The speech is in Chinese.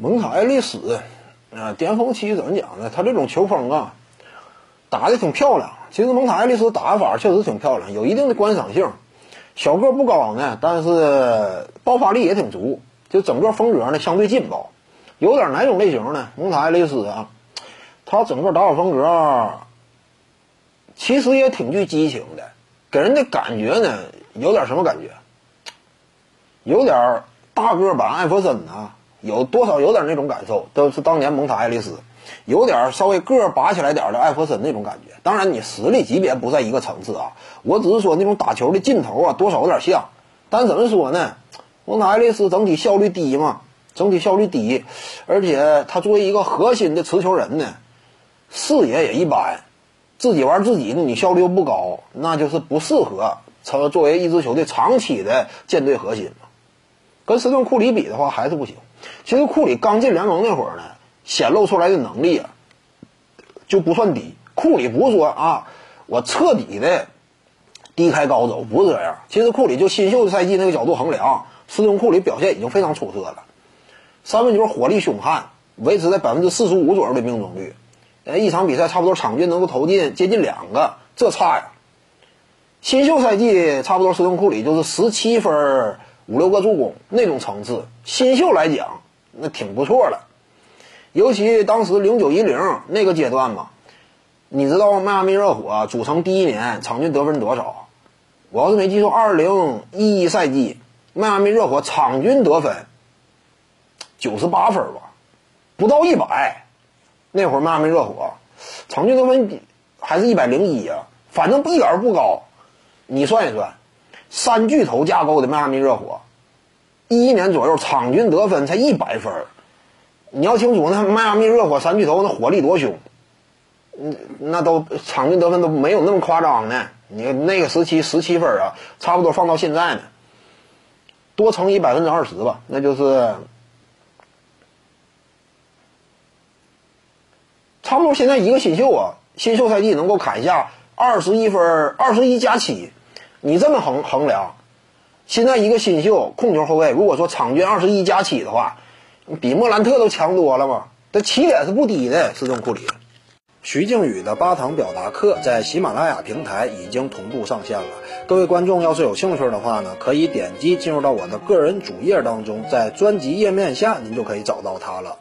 蒙塔·埃利斯，啊，巅峰期怎么讲呢？他这种球风啊，打的挺漂亮。其实蒙塔·埃利斯打法确实挺漂亮，有一定的观赏性。小个不高呢，但是爆发力也挺足。就整个风格呢，相对劲爆，有点哪种类型呢？蒙塔·埃利斯啊，他整个打法风格其实也挺具激情的，给人的感觉呢，有点什么感觉？有点大个版艾弗森啊。有多少有点那种感受，都是当年蒙塔·爱丽丝，有点稍微个儿拔起来点的艾弗森那种感觉。当然，你实力级别不在一个层次啊。我只是说那种打球的劲头啊，多少有点像。但怎么说呢？蒙塔·爱丽丝整体效率低嘛，整体效率低，而且他作为一个核心的持球人呢，视野也一般，自己玩自己的，你效率又不高，那就是不适合成作为一支球队长期的舰队核心。跟斯顿库里比的话，还是不行。其实库里刚进联盟那会儿呢，显露出来的能力啊，就不算低。库里不是说啊，我彻底的低开高走，不是这样。其实库里就新秀赛季那个角度衡量，斯通库里表现已经非常出色了。三分球火力凶悍，维持在百分之四十五左右的命中率，呃，一场比赛差不多场均能够投进接近两个，这差呀。新秀赛季差不多斯通库里就是十七分。五六个助攻那种层次，新秀来讲那挺不错了。尤其当时零九一零那个阶段嘛，你知道迈阿密热火组成第一年场均得分多少？我要是没记错，二零一一赛季迈阿密热火场均得分九十八分吧，不到一百。那会儿迈阿密热火场均得分还是一百零一啊，反正一点儿不高。你算一算。三巨头架构的迈阿密热火，一一年左右场均得分才一百分你要清楚，那迈阿密热火三巨头那火力多凶，嗯，那都场均得分都没有那么夸张呢。你那个时期十七分啊，差不多放到现在呢，多乘以百分之二十吧，那就是差不多现在一个新秀啊，新秀赛季能够砍下二十一分，二十一加七。你这么衡衡量，现在一个新秀控球后卫，如果说场均二十一加七的话，比莫兰特都强多了嘛？这起点是不低的，斯通库里。徐静宇的八堂表达课在喜马拉雅平台已经同步上线了。各位观众要是有兴趣的话呢，可以点击进入到我的个人主页当中，在专辑页面下您就可以找到它了。